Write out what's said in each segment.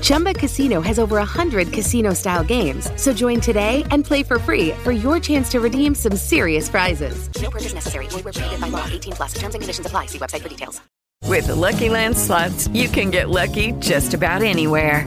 Chumba Casino has over 100 casino style games. So join today and play for free for your chance to redeem some serious prizes. No purchase necessary. Void where prohibited by law. 18 plus. Terms and conditions apply. See website for details. With the Lucky Land slots, you can get lucky just about anywhere.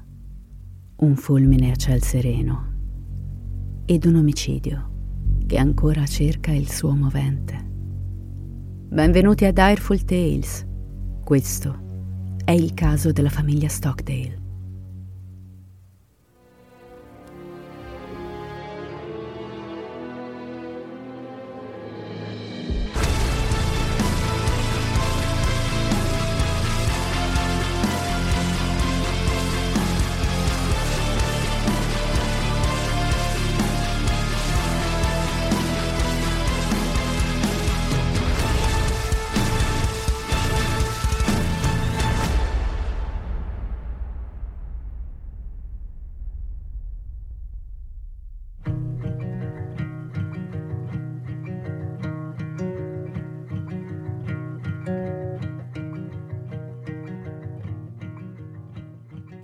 un fulmine a ciel sereno ed un omicidio che ancora cerca il suo movente. Benvenuti a Direful Tales. Questo è il caso della famiglia Stockdale.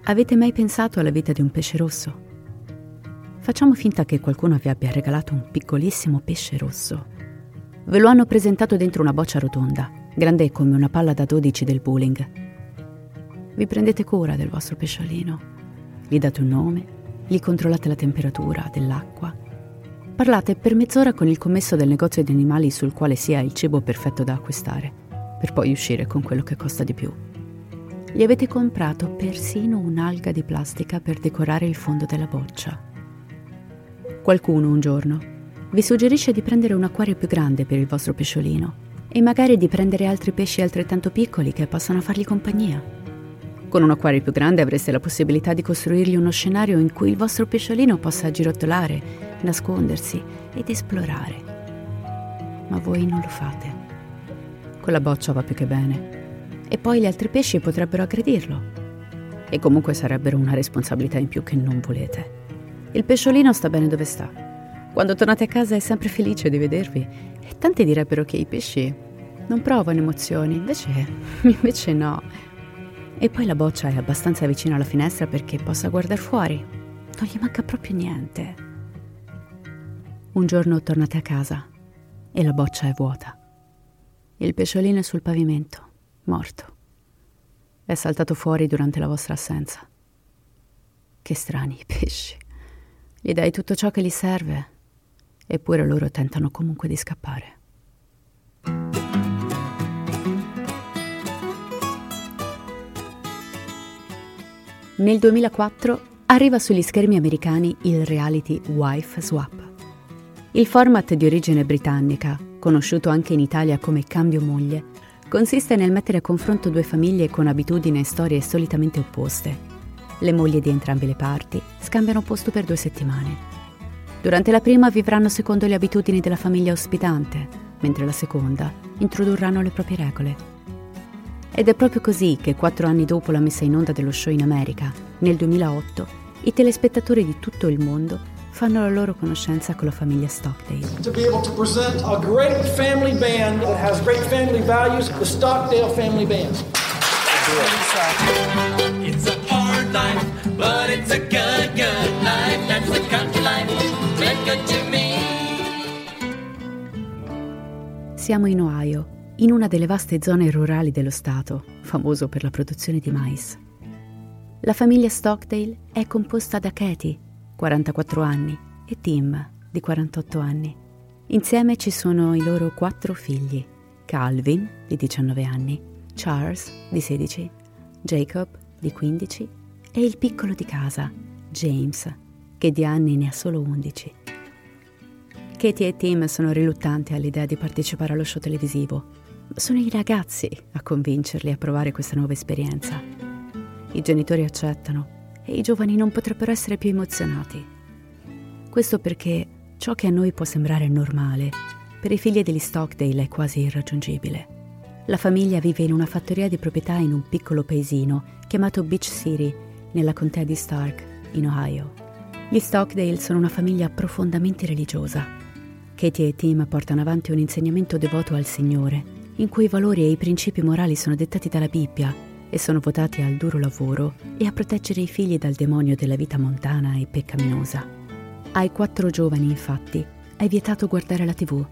Avete mai pensato alla vita di un pesce rosso? Facciamo finta che qualcuno vi abbia regalato un piccolissimo pesce rosso. Ve lo hanno presentato dentro una boccia rotonda, grande come una palla da 12 del bowling. Vi prendete cura del vostro pesciolino, gli date un nome, gli controllate la temperatura dell'acqua, parlate per mezz'ora con il commesso del negozio di animali sul quale sia il cibo perfetto da acquistare, per poi uscire con quello che costa di più. Gli avete comprato persino un'alga di plastica per decorare il fondo della boccia. Qualcuno un giorno vi suggerisce di prendere un acquario più grande per il vostro pesciolino e magari di prendere altri pesci altrettanto piccoli che possano fargli compagnia. Con un acquario più grande avreste la possibilità di costruirgli uno scenario in cui il vostro pesciolino possa girottolare, nascondersi ed esplorare. Ma voi non lo fate. Quella boccia va più che bene e poi gli altri pesci potrebbero aggredirlo. E comunque sarebbero una responsabilità in più che non volete. Il pesciolino sta bene dove sta. Quando tornate a casa è sempre felice di vedervi. E tanti direbbero che i pesci non provano emozioni, invece, invece no. E poi la boccia è abbastanza vicina alla finestra perché possa guardare fuori. Non gli manca proprio niente. Un giorno tornate a casa e la boccia è vuota. Il pesciolino è sul pavimento morto. È saltato fuori durante la vostra assenza. Che strani pesci. Gli dai tutto ciò che gli serve, eppure loro tentano comunque di scappare. Nel 2004 arriva sugli schermi americani il reality Wife Swap. Il format di origine britannica, conosciuto anche in Italia come Cambio Moglie, consiste nel mettere a confronto due famiglie con abitudini e storie solitamente opposte. Le mogli di entrambe le parti scambiano posto per due settimane. Durante la prima vivranno secondo le abitudini della famiglia ospitante, mentre la seconda introdurranno le proprie regole. Ed è proprio così che quattro anni dopo la messa in onda dello show in America, nel 2008, i telespettatori di tutto il mondo fanno la loro conoscenza con la famiglia Stockdale. To be able to present a great family band that has great family values, the Stockdale Family Band. It's a hard life, but it's a good, good life. That's the country life. Been good to me. Siamo in Ohio, in una delle vaste zone rurali dello stato, famoso per la produzione di mais. La famiglia Stockdale è composta da Katie, 44 anni, e Tim, di 48 anni. Insieme ci sono i loro quattro figli, Calvin, di 19 anni, Charles, di 16, Jacob, di 15, e il piccolo di casa, James, che di anni ne ha solo 11. Katie e Tim sono riluttanti all'idea di partecipare allo show televisivo, sono i ragazzi a convincerli a provare questa nuova esperienza. I genitori accettano e i giovani non potrebbero essere più emozionati. Questo perché ciò che a noi può sembrare normale, per i figli degli Stockdale è quasi irraggiungibile. La famiglia vive in una fattoria di proprietà in un piccolo paesino chiamato Beach City, nella contea di Stark, in Ohio. Gli Stockdale sono una famiglia profondamente religiosa. Katie e Tim portano avanti un insegnamento devoto al Signore, in cui i valori e i principi morali sono dettati dalla Bibbia e sono votati al duro lavoro e a proteggere i figli dal demonio della vita montana e peccaminosa. Ai quattro giovani, infatti, è vietato guardare la tv,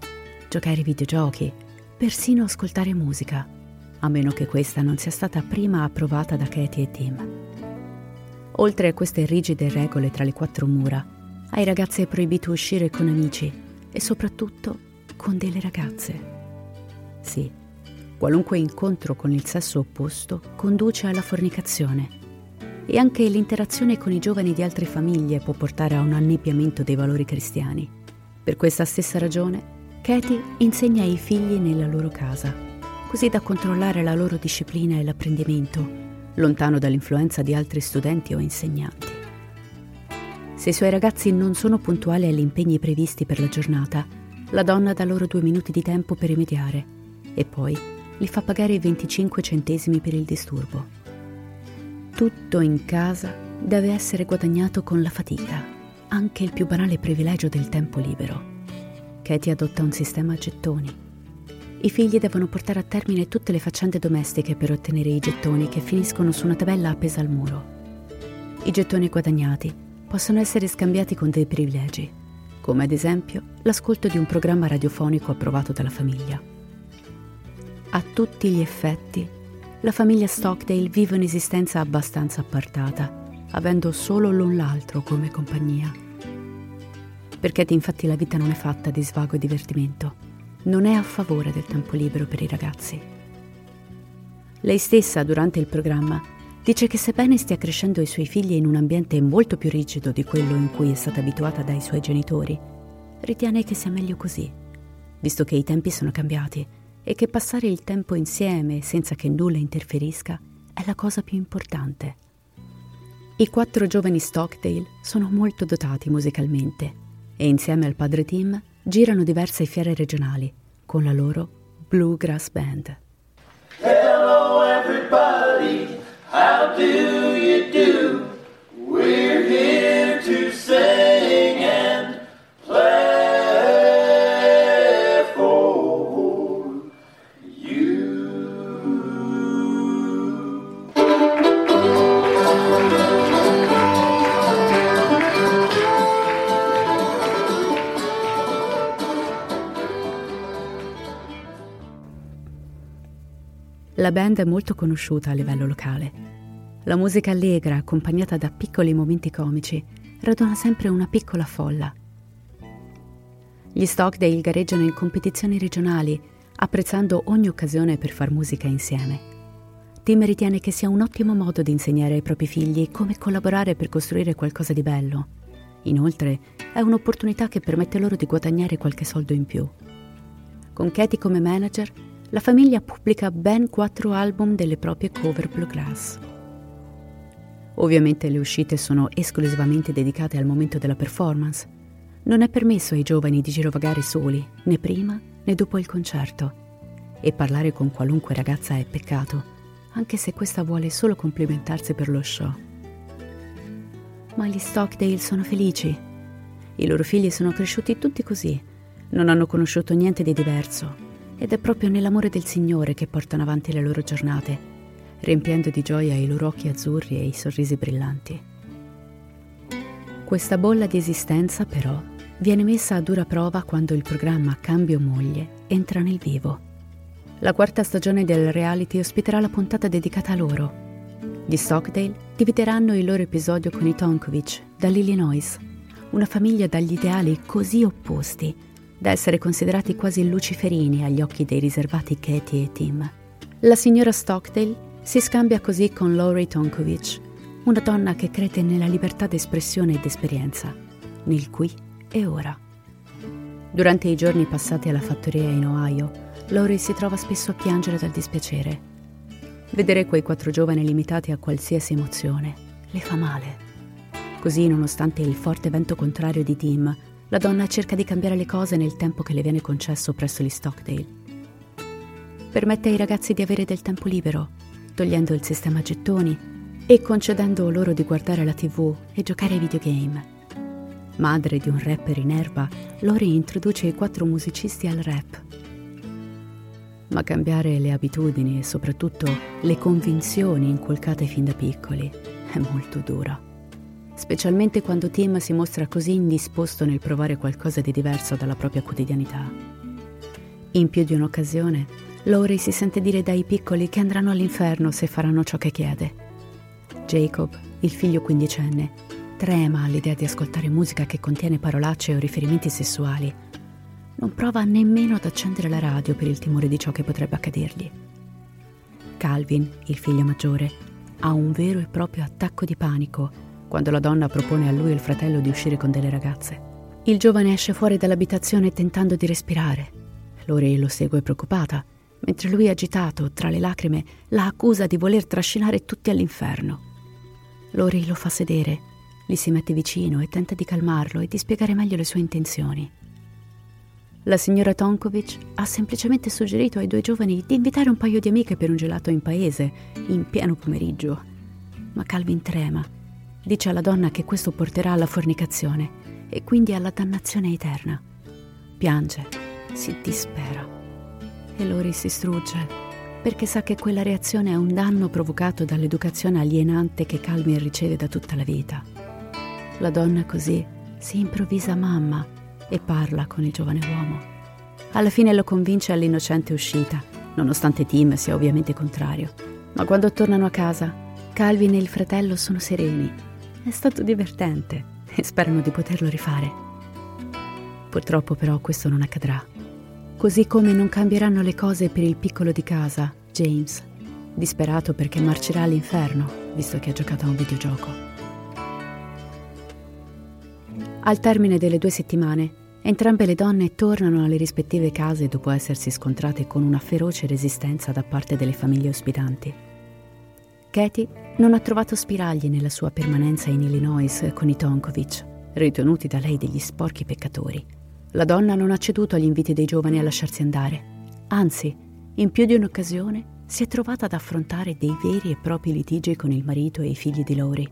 giocare ai videogiochi, persino ascoltare musica, a meno che questa non sia stata prima approvata da Katie e Tim. Oltre a queste rigide regole tra le quattro mura, ai ragazzi è proibito uscire con amici e soprattutto con delle ragazze. Sì, Qualunque incontro con il sesso opposto conduce alla fornicazione e anche l'interazione con i giovani di altre famiglie può portare a un annebbiamento dei valori cristiani. Per questa stessa ragione, Katie insegna ai figli nella loro casa, così da controllare la loro disciplina e l'apprendimento, lontano dall'influenza di altri studenti o insegnanti. Se i suoi ragazzi non sono puntuali agli impegni previsti per la giornata, la donna dà loro due minuti di tempo per rimediare e poi li fa pagare i 25 centesimi per il disturbo. Tutto in casa deve essere guadagnato con la fatica, anche il più banale privilegio del tempo libero. Katie adotta un sistema a gettoni. I figli devono portare a termine tutte le faccende domestiche per ottenere i gettoni che finiscono su una tabella appesa al muro. I gettoni guadagnati possono essere scambiati con dei privilegi, come ad esempio l'ascolto di un programma radiofonico approvato dalla famiglia. A tutti gli effetti, la famiglia Stockdale vive un'esistenza abbastanza appartata, avendo solo l'un l'altro come compagnia. Perché infatti la vita non è fatta di svago e divertimento, non è a favore del tempo libero per i ragazzi. Lei stessa, durante il programma, dice che sebbene stia crescendo i suoi figli in un ambiente molto più rigido di quello in cui è stata abituata dai suoi genitori, ritiene che sia meglio così, visto che i tempi sono cambiati e che passare il tempo insieme senza che nulla interferisca è la cosa più importante. I quattro giovani Stockdale sono molto dotati musicalmente e insieme al padre Tim girano diverse fiere regionali con la loro Bluegrass Band. Hello, everybody. How do you band è molto conosciuta a livello locale. La musica allegra, accompagnata da piccoli momenti comici, raduna sempre una piccola folla. Gli Stockdale gareggiano in competizioni regionali, apprezzando ogni occasione per far musica insieme. Tim ritiene che sia un ottimo modo di insegnare ai propri figli come collaborare per costruire qualcosa di bello. Inoltre, è un'opportunità che permette loro di guadagnare qualche soldo in più. Con Katie come manager, la famiglia pubblica ben quattro album delle proprie cover bluegrass. Ovviamente le uscite sono esclusivamente dedicate al momento della performance. Non è permesso ai giovani di girovagare soli, né prima né dopo il concerto. E parlare con qualunque ragazza è peccato, anche se questa vuole solo complimentarsi per lo show. Ma gli Stockdale sono felici. I loro figli sono cresciuti tutti così, non hanno conosciuto niente di diverso, ed è proprio nell'amore del Signore che portano avanti le loro giornate riempiendo di gioia i loro occhi azzurri e i sorrisi brillanti. Questa bolla di esistenza, però, viene messa a dura prova quando il programma Cambio Moglie entra nel vivo. La quarta stagione del reality ospiterà la puntata dedicata a loro. Gli Stockdale divideranno il loro episodio con i Tonkovic, dall'Illinois, una famiglia dagli ideali così opposti da essere considerati quasi luciferini agli occhi dei riservati Katie e Tim. La signora Stockdale si scambia così con Laurie Tonkovic, una donna che crede nella libertà d'espressione ed esperienza, nel qui e ora. Durante i giorni passati alla fattoria in Ohio, Laurie si trova spesso a piangere dal dispiacere. Vedere quei quattro giovani limitati a qualsiasi emozione le fa male. Così, nonostante il forte vento contrario di Tim, la donna cerca di cambiare le cose nel tempo che le viene concesso presso gli Stockdale. Permette ai ragazzi di avere del tempo libero togliendo il sistema gettoni e concedendo loro di guardare la tv e giocare ai videogame. Madre di un rapper in erba, Lori introduce i quattro musicisti al rap. Ma cambiare le abitudini e soprattutto le convinzioni inculcate fin da piccoli è molto dura. Specialmente quando Tim si mostra così indisposto nel provare qualcosa di diverso dalla propria quotidianità. In più di un'occasione, Lori si sente dire dai piccoli che andranno all'inferno se faranno ciò che chiede. Jacob, il figlio quindicenne, trema all'idea di ascoltare musica che contiene parolacce o riferimenti sessuali. Non prova nemmeno ad accendere la radio per il timore di ciò che potrebbe accadergli. Calvin, il figlio maggiore, ha un vero e proprio attacco di panico quando la donna propone a lui e il fratello di uscire con delle ragazze. Il giovane esce fuori dall'abitazione tentando di respirare. Lori lo segue preoccupata mentre lui agitato, tra le lacrime, la accusa di voler trascinare tutti all'inferno. Lori lo fa sedere, gli si mette vicino e tenta di calmarlo e di spiegare meglio le sue intenzioni. La signora Tonkovic ha semplicemente suggerito ai due giovani di invitare un paio di amiche per un gelato in paese, in pieno pomeriggio. Ma Calvin trema. Dice alla donna che questo porterà alla fornicazione e quindi alla dannazione eterna. Piange, si dispera e Lori si strugge perché sa che quella reazione è un danno provocato dall'educazione alienante che Calvin riceve da tutta la vita. La donna così si improvvisa mamma e parla con il giovane uomo. Alla fine lo convince all'innocente uscita, nonostante Tim sia ovviamente contrario. Ma quando tornano a casa, Calvin e il fratello sono sereni. È stato divertente e sperano di poterlo rifare. Purtroppo però questo non accadrà Così come non cambieranno le cose per il piccolo di casa, James, disperato perché marcerà all'inferno, visto che ha giocato a un videogioco. Al termine delle due settimane, entrambe le donne tornano alle rispettive case dopo essersi scontrate con una feroce resistenza da parte delle famiglie ospitanti. Katie non ha trovato spiragli nella sua permanenza in Illinois con i Tonkovic, ritenuti da lei degli sporchi peccatori la donna non ha ceduto agli inviti dei giovani a lasciarsi andare. Anzi, in più di un'occasione si è trovata ad affrontare dei veri e propri litigi con il marito e i figli di Lori,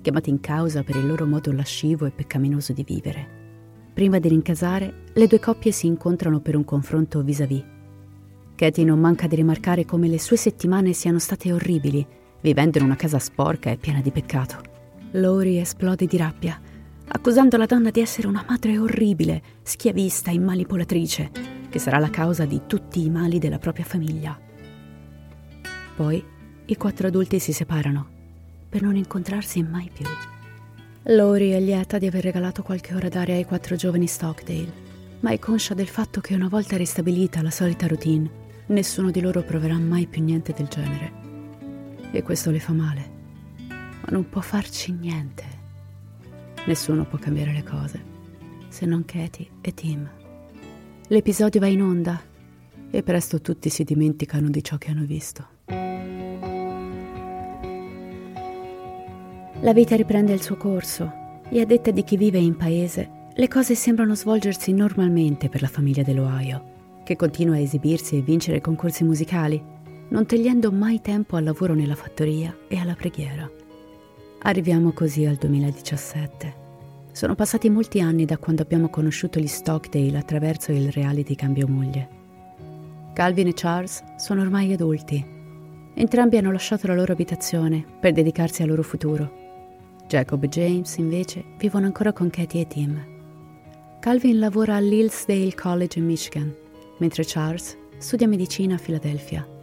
chiamati in causa per il loro modo lascivo e peccaminoso di vivere. Prima di rincasare, le due coppie si incontrano per un confronto vis-à-vis. Katie non manca di rimarcare come le sue settimane siano state orribili, vivendo in una casa sporca e piena di peccato. Lori esplode di rabbia accusando la donna di essere una madre orribile, schiavista e manipolatrice, che sarà la causa di tutti i mali della propria famiglia. Poi i quattro adulti si separano, per non incontrarsi mai più. Lori è lieta di aver regalato qualche ora d'aria ai quattro giovani Stockdale, ma è conscia del fatto che una volta ristabilita la solita routine, nessuno di loro proverà mai più niente del genere. E questo le fa male, ma non può farci niente. Nessuno può cambiare le cose, se non Katie e Tim. L'episodio va in onda e presto tutti si dimenticano di ciò che hanno visto. La vita riprende il suo corso e a detta di chi vive in paese, le cose sembrano svolgersi normalmente per la famiglia dell'Ohio, che continua a esibirsi e vincere concorsi musicali, non togliendo mai tempo al lavoro nella fattoria e alla preghiera. Arriviamo così al 2017. Sono passati molti anni da quando abbiamo conosciuto gli Stockdale attraverso il reality Cambio Moglie. Calvin e Charles sono ormai adulti. Entrambi hanno lasciato la loro abitazione per dedicarsi al loro futuro. Jacob e James, invece, vivono ancora con Katie e Tim. Calvin lavora all'Hillsdale College in Michigan, mentre Charles studia medicina a Filadelfia.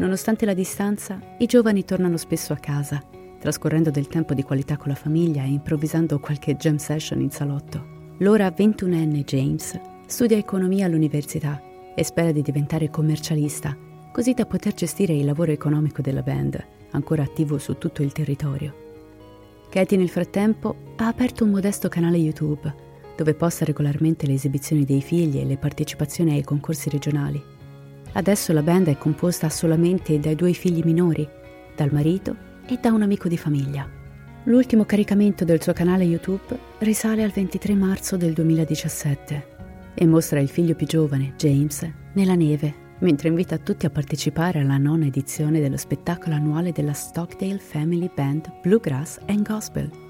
Nonostante la distanza, i giovani tornano spesso a casa trascorrendo del tempo di qualità con la famiglia e improvvisando qualche jam session in salotto. L'ora 21enne James studia economia all'università e spera di diventare commercialista, così da poter gestire il lavoro economico della band, ancora attivo su tutto il territorio. Katie nel frattempo ha aperto un modesto canale YouTube dove posta regolarmente le esibizioni dei figli e le partecipazioni ai concorsi regionali. Adesso la band è composta solamente dai due figli minori, dal marito e da un amico di famiglia. L'ultimo caricamento del suo canale YouTube risale al 23 marzo del 2017 e mostra il figlio più giovane, James, nella neve, mentre invita tutti a partecipare alla nona edizione dello spettacolo annuale della Stockdale Family Band Bluegrass and Gospel.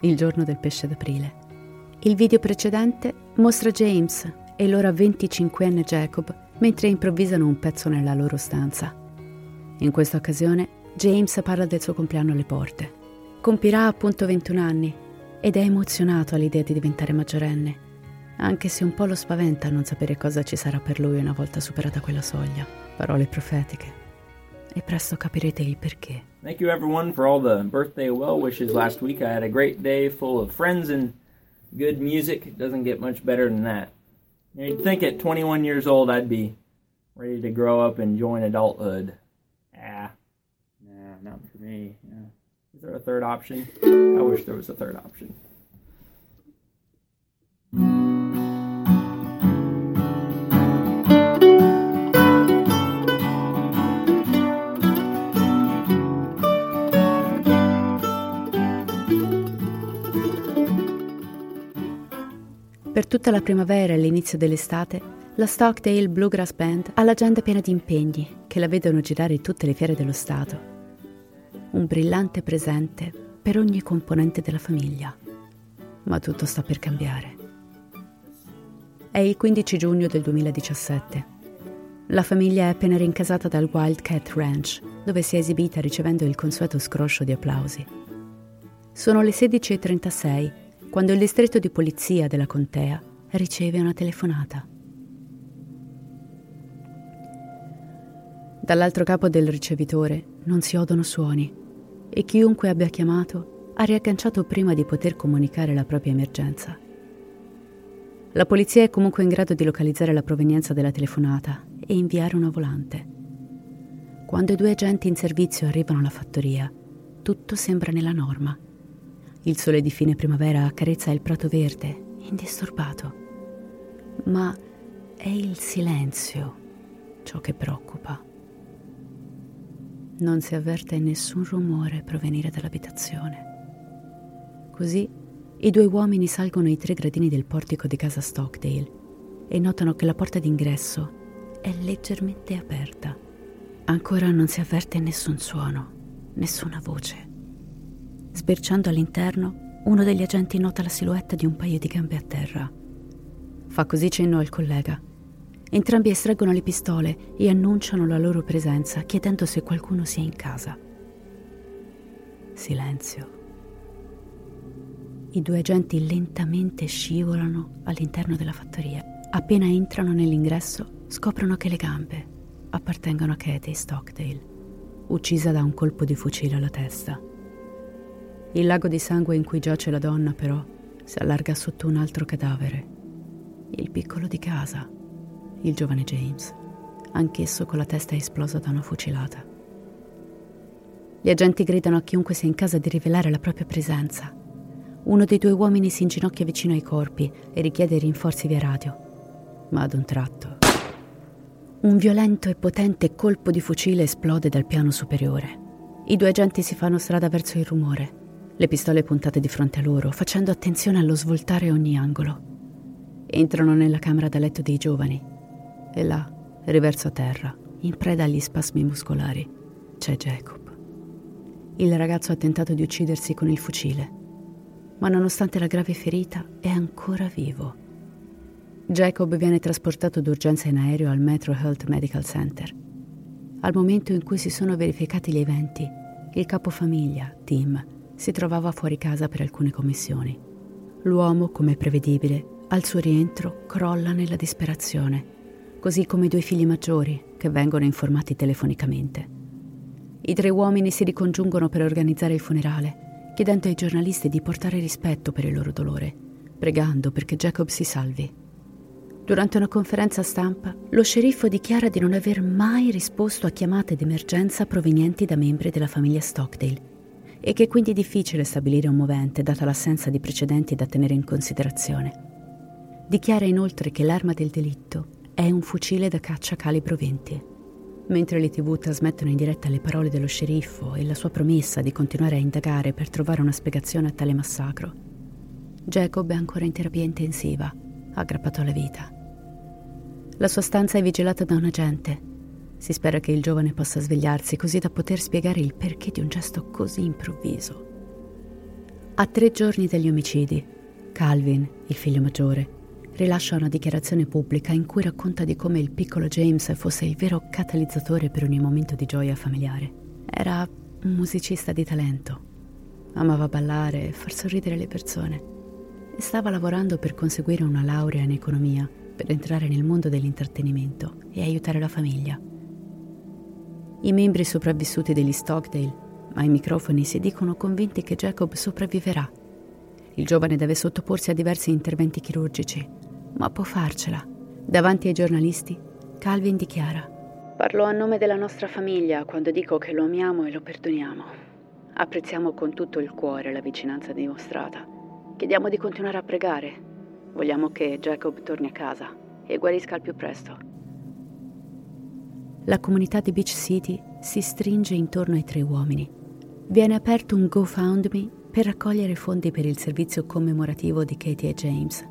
Il giorno del pesce d'aprile. Il video precedente mostra James e l'ora 25enne Jacob mentre improvvisano un pezzo nella loro stanza. In questa occasione James parla del suo compleanno alle porte. Compirà appunto 21 anni ed è emozionato all'idea di diventare maggiorenne, anche se un po' lo spaventa non sapere cosa ci sarà per lui una volta superata quella soglia. Parole profetiche. E presto capirete il perché. Thank you everyone for all the birthday well wishes last week. I had a great day full of friends and good music. It doesn't get much better than that. You'd think at 21 years old I'd be ready to grow up and join adulthood. Ah, nah, not for me. Yeah. Is there a third option? I wish there was a third option. Tutta la primavera e l'inizio dell'estate, la Stockdale Bluegrass Band ha l'agenda piena di impegni che la vedono girare tutte le fiere dello Stato. Un brillante presente per ogni componente della famiglia. Ma tutto sta per cambiare. È il 15 giugno del 2017. La famiglia è appena rincasata dal Wildcat Ranch, dove si è esibita ricevendo il consueto scroscio di applausi. Sono le 16.36 quando il distretto di polizia della contea riceve una telefonata. Dall'altro capo del ricevitore non si odono suoni e chiunque abbia chiamato ha riagganciato prima di poter comunicare la propria emergenza. La polizia è comunque in grado di localizzare la provenienza della telefonata e inviare una volante. Quando i due agenti in servizio arrivano alla fattoria, tutto sembra nella norma il sole di fine primavera accarezza il prato verde, indisturbato. Ma è il silenzio ciò che preoccupa. Non si avverte nessun rumore provenire dall'abitazione. Così i due uomini salgono i tre gradini del portico di casa Stockdale e notano che la porta d'ingresso è leggermente aperta. Ancora non si avverte nessun suono, nessuna voce. Sbirciando all'interno, uno degli agenti nota la silhouette di un paio di gambe a terra. Fa così cenno al collega. Entrambi estraggono le pistole e annunciano la loro presenza, chiedendo se qualcuno sia in casa. Silenzio. I due agenti lentamente scivolano all'interno della fattoria Appena entrano nell'ingresso, scoprono che le gambe appartengono a Katie Stockdale, uccisa da un colpo di fucile alla testa. Il lago di sangue in cui giace la donna, però, si allarga sotto un altro cadavere. Il piccolo di casa, il giovane James, anch'esso con la testa esplosa da una fucilata. Gli agenti gridano a chiunque sia in casa di rivelare la propria presenza. Uno dei due uomini si inginocchia vicino ai corpi e richiede rinforzi via radio. Ma ad un tratto un violento e potente colpo di fucile esplode dal piano superiore. I due agenti si fanno strada verso il rumore, le pistole puntate di fronte a loro, facendo attenzione allo svoltare ogni angolo. Entrano nella camera da letto dei giovani e là, riverso a terra, in preda agli spasmi muscolari, c'è Jacob. Il ragazzo ha tentato di uccidersi con il fucile, ma nonostante la grave ferita è ancora vivo. Jacob viene trasportato d'urgenza in aereo al Metro Health Medical Center. Al momento in cui si sono verificati gli eventi, il capofamiglia, Tim, si trovava fuori casa per alcune commissioni. L'uomo, come prevedibile, al suo rientro crolla nella disperazione, così come i due figli maggiori, che vengono informati telefonicamente. I tre uomini si ricongiungono per organizzare il funerale, chiedendo ai giornalisti di portare rispetto per il loro dolore, pregando perché Jacob si salvi. Durante una conferenza stampa, lo sceriffo dichiara di non aver mai risposto a chiamate d'emergenza provenienti da membri della famiglia Stockdale e che quindi è difficile stabilire un movente data l'assenza di precedenti da tenere in considerazione. Dichiara inoltre che l'arma del delitto è un fucile da caccia calibro 20. Mentre le tv trasmettono in diretta le parole dello sceriffo e la sua promessa di continuare a indagare per trovare una spiegazione a tale massacro, Jacob è ancora in terapia intensiva, aggrappato alla vita. La sua stanza è vigilata da un agente. Si spera che il giovane possa svegliarsi così da poter spiegare il perché di un gesto così improvviso. A tre giorni dagli omicidi, Calvin, il figlio maggiore, rilascia una dichiarazione pubblica in cui racconta di come il piccolo James fosse il vero catalizzatore per ogni momento di gioia familiare. Era un musicista di talento. Amava ballare e far sorridere le persone. E stava lavorando per conseguire una laurea in economia per entrare nel mondo dell'intrattenimento e aiutare la famiglia. I membri sopravvissuti degli Stockdale, ai microfoni, si dicono convinti che Jacob sopravviverà. Il giovane deve sottoporsi a diversi interventi chirurgici, ma può farcela. Davanti ai giornalisti, Calvin dichiara: Parlo a nome della nostra famiglia quando dico che lo amiamo e lo perdoniamo. Apprezziamo con tutto il cuore la vicinanza dimostrata. Chiediamo di continuare a pregare Vogliamo che Jacob torni a casa e guarisca al più presto. La comunità di Beach City si stringe intorno ai tre uomini. Viene aperto un GoFundMe per raccogliere fondi per il servizio commemorativo di Katie e James.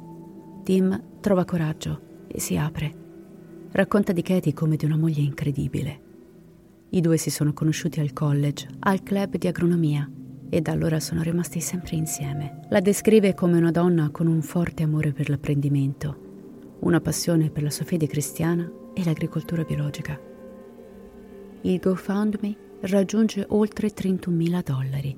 Tim trova coraggio e si apre. Racconta di Katie come di una moglie incredibile. I due si sono conosciuti al college, al club di agronomia e da allora sono rimasti sempre insieme. La descrive come una donna con un forte amore per l'apprendimento, una passione per la sua fede cristiana e l'agricoltura biologica. Il GoFundMe raggiunge oltre 31.000 dollari.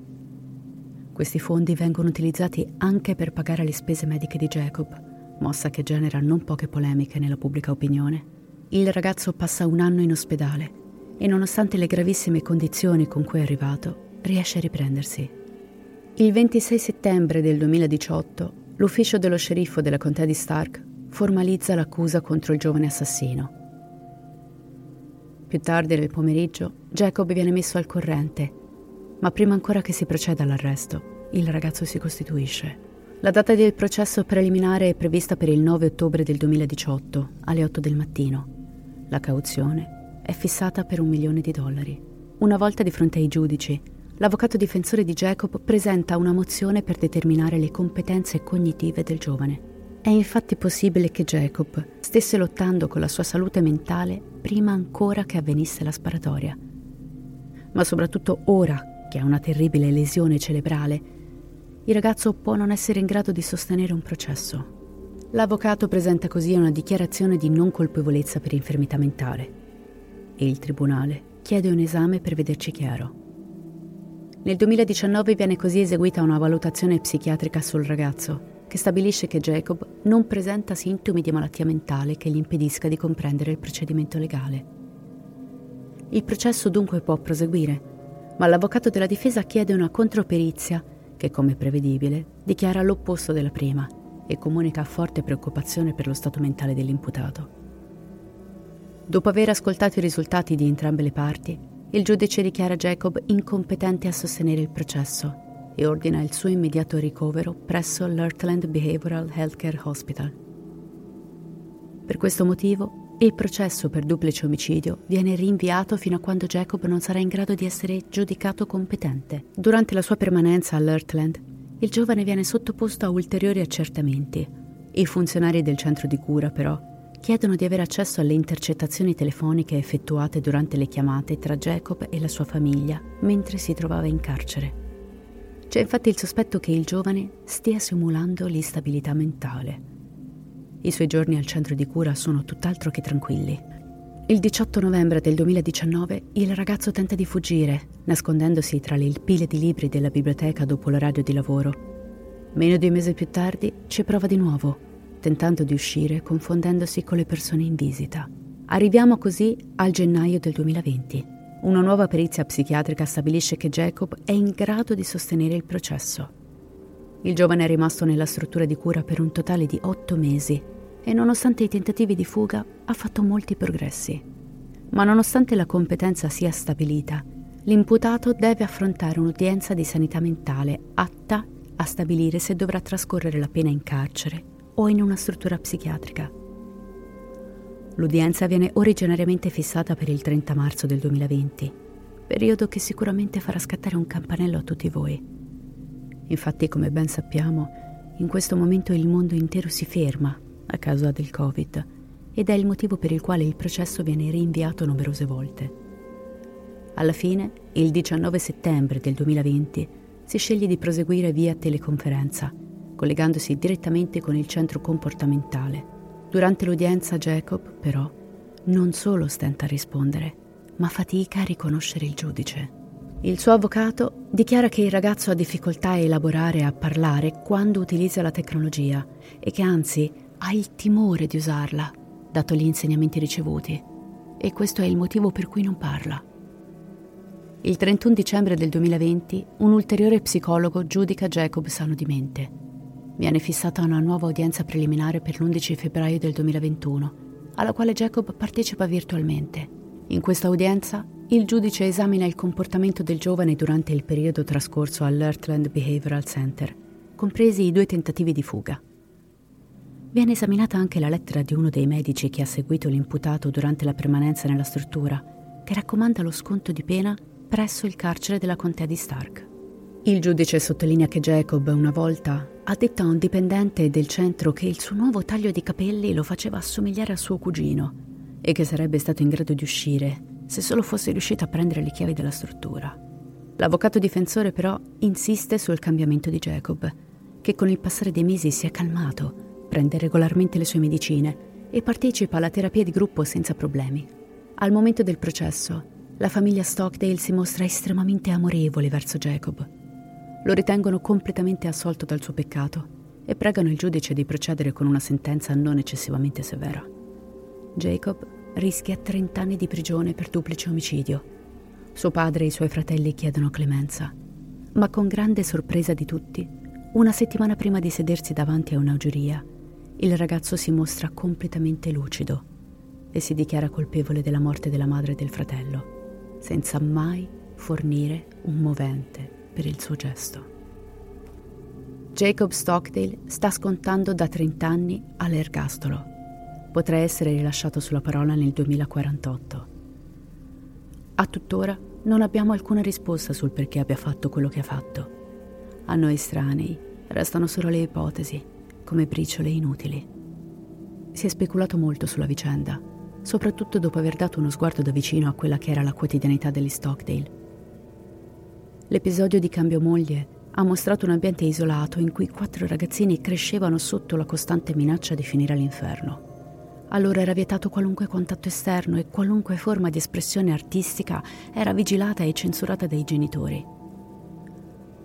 Questi fondi vengono utilizzati anche per pagare le spese mediche di Jacob, mossa che genera non poche polemiche nella pubblica opinione. Il ragazzo passa un anno in ospedale e nonostante le gravissime condizioni con cui è arrivato, riesce a riprendersi. Il 26 settembre del 2018 l'ufficio dello sceriffo della contea di Stark formalizza l'accusa contro il giovane assassino. Più tardi nel pomeriggio Jacob viene messo al corrente, ma prima ancora che si proceda all'arresto, il ragazzo si costituisce. La data del processo preliminare è prevista per il 9 ottobre del 2018, alle 8 del mattino. La cauzione è fissata per un milione di dollari. Una volta di fronte ai giudici, l'avvocato difensore di Jacob presenta una mozione per determinare le competenze cognitive del giovane. È infatti possibile che Jacob stesse lottando con la sua salute mentale prima ancora che avvenisse la sparatoria. Ma soprattutto ora che ha una terribile lesione cerebrale, il ragazzo può non essere in grado di sostenere un processo. L'avvocato presenta così una dichiarazione di non colpevolezza per infermità mentale e il tribunale chiede un esame per vederci chiaro. Nel 2019 viene così eseguita una valutazione psichiatrica sul ragazzo che stabilisce che Jacob non presenta sintomi di malattia mentale che gli impedisca di comprendere il procedimento legale. Il processo dunque può proseguire, ma l'avvocato della difesa chiede una controperizia che, come prevedibile, dichiara l'opposto della prima e comunica forte preoccupazione per lo stato mentale dell'imputato. Dopo aver ascoltato i risultati di entrambe le parti, il giudice dichiara Jacob incompetente a sostenere il processo e ordina il suo immediato ricovero presso l'Earthland Behavioral Healthcare Hospital. Per questo motivo, il processo per duplice omicidio viene rinviato fino a quando Jacob non sarà in grado di essere giudicato competente. Durante la sua permanenza all'Earthland, il giovane viene sottoposto a ulteriori accertamenti. I funzionari del centro di cura, però, chiedono di avere accesso alle intercettazioni telefoniche effettuate durante le chiamate tra Jacob e la sua famiglia mentre si trovava in carcere. C'è infatti il sospetto che il giovane stia simulando l'instabilità mentale. I suoi giorni al centro di cura sono tutt'altro che tranquilli. Il 18 novembre del 2019 il ragazzo tenta di fuggire, nascondendosi tra le pile di libri della biblioteca dopo l'orario di lavoro. Meno di un mese più tardi ci prova di nuovo tentando di uscire confondendosi con le persone in visita. Arriviamo così al gennaio del 2020. Una nuova perizia psichiatrica stabilisce che Jacob è in grado di sostenere il processo. Il giovane è rimasto nella struttura di cura per un totale di otto mesi e nonostante i tentativi di fuga ha fatto molti progressi. Ma nonostante la competenza sia stabilita, l'imputato deve affrontare un'udienza di sanità mentale atta a stabilire se dovrà trascorrere la pena in carcere o in una struttura psichiatrica. L'udienza viene originariamente fissata per il 30 marzo del 2020, periodo che sicuramente farà scattare un campanello a tutti voi. Infatti, come ben sappiamo, in questo momento il mondo intero si ferma a causa del Covid ed è il motivo per il quale il processo viene rinviato numerose volte. Alla fine, il 19 settembre del 2020, si sceglie di proseguire via teleconferenza collegandosi direttamente con il centro comportamentale. Durante l'udienza Jacob, però, non solo stenta a rispondere, ma fatica a riconoscere il giudice. Il suo avvocato dichiara che il ragazzo ha difficoltà a elaborare e a parlare quando utilizza la tecnologia e che anzi ha il timore di usarla, dato gli insegnamenti ricevuti. E questo è il motivo per cui non parla. Il 31 dicembre del 2020 un ulteriore psicologo giudica Jacob sano di mente Viene fissata una nuova udienza preliminare per l'11 febbraio del 2021, alla quale Jacob partecipa virtualmente. In questa udienza, il giudice esamina il comportamento del giovane durante il periodo trascorso all'Earthland Behavioral Center, compresi i due tentativi di fuga. Viene esaminata anche la lettera di uno dei medici che ha seguito l'imputato durante la permanenza nella struttura, che raccomanda lo sconto di pena presso il carcere della contea di Stark. Il giudice sottolinea che Jacob una volta ha detto a un dipendente del centro che il suo nuovo taglio di capelli lo faceva assomigliare a suo cugino e che sarebbe stato in grado di uscire se solo fosse riuscito a prendere le chiavi della struttura. L'avvocato difensore però insiste sul cambiamento di Jacob, che con il passare dei mesi si è calmato, prende regolarmente le sue medicine e partecipa alla terapia di gruppo senza problemi. Al momento del processo, la famiglia Stockdale si mostra estremamente amorevole verso Jacob lo ritengono completamente assolto dal suo peccato e pregano il giudice di procedere con una sentenza non eccessivamente severa. Jacob rischia 30 anni di prigione per duplice omicidio. Suo padre e i suoi fratelli chiedono clemenza, ma con grande sorpresa di tutti, una settimana prima di sedersi davanti a una giuria, il ragazzo si mostra completamente lucido e si dichiara colpevole della morte della madre e del fratello, senza mai fornire un movente per il suo gesto. Jacob Stockdale sta scontando da 30 anni all'ergastolo. Potrà essere rilasciato sulla parola nel 2048. A tuttora non abbiamo alcuna risposta sul perché abbia fatto quello che ha fatto. A noi estranei restano solo le ipotesi, come briciole inutili. Si è speculato molto sulla vicenda, soprattutto dopo aver dato uno sguardo da vicino a quella che era la quotidianità degli Stockdale L'episodio di cambio moglie ha mostrato un ambiente isolato in cui quattro ragazzini crescevano sotto la costante minaccia di finire all'inferno. Allora era vietato qualunque contatto esterno e qualunque forma di espressione artistica era vigilata e censurata dai genitori.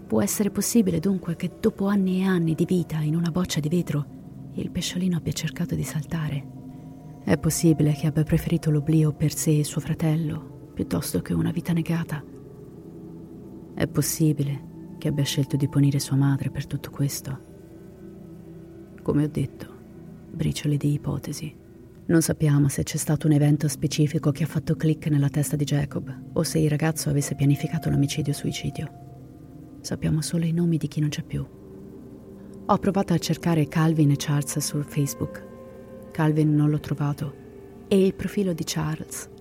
Può essere possibile dunque che dopo anni e anni di vita in una boccia di vetro il pesciolino abbia cercato di saltare? È possibile che abbia preferito l'oblio per sé e suo fratello piuttosto che una vita negata? È possibile che abbia scelto di punire sua madre per tutto questo? Come ho detto, briciole di ipotesi. Non sappiamo se c'è stato un evento specifico che ha fatto click nella testa di Jacob o se il ragazzo avesse pianificato l'omicidio-suicidio. Sappiamo solo i nomi di chi non c'è più. Ho provato a cercare Calvin e Charles su Facebook. Calvin non l'ho trovato e il profilo di Charles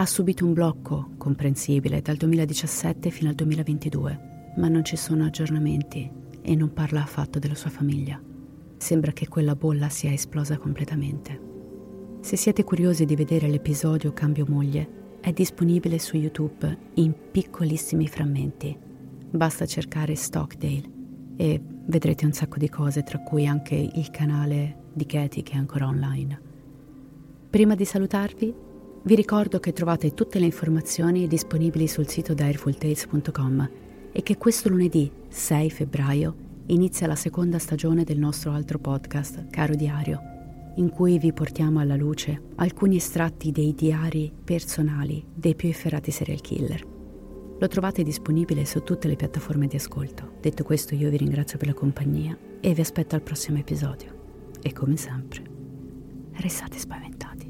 ha subito un blocco comprensibile dal 2017 fino al 2022, ma non ci sono aggiornamenti e non parla affatto della sua famiglia. Sembra che quella bolla sia esplosa completamente. Se siete curiosi di vedere l'episodio Cambio moglie, è disponibile su YouTube in piccolissimi frammenti Basta cercare Stockdale e vedrete un sacco di cose, tra cui anche il canale di Katie che è ancora online. Prima di salutarvi, vi ricordo che trovate tutte le informazioni disponibili sul sito direfultales.com e che questo lunedì 6 febbraio inizia la seconda stagione del nostro altro podcast, Caro Diario, in cui vi portiamo alla luce alcuni estratti dei diari personali dei più efferati serial killer. Lo trovate disponibile su tutte le piattaforme di ascolto. Detto questo io vi ringrazio per la compagnia e vi aspetto al prossimo episodio. E come sempre, restate spaventati.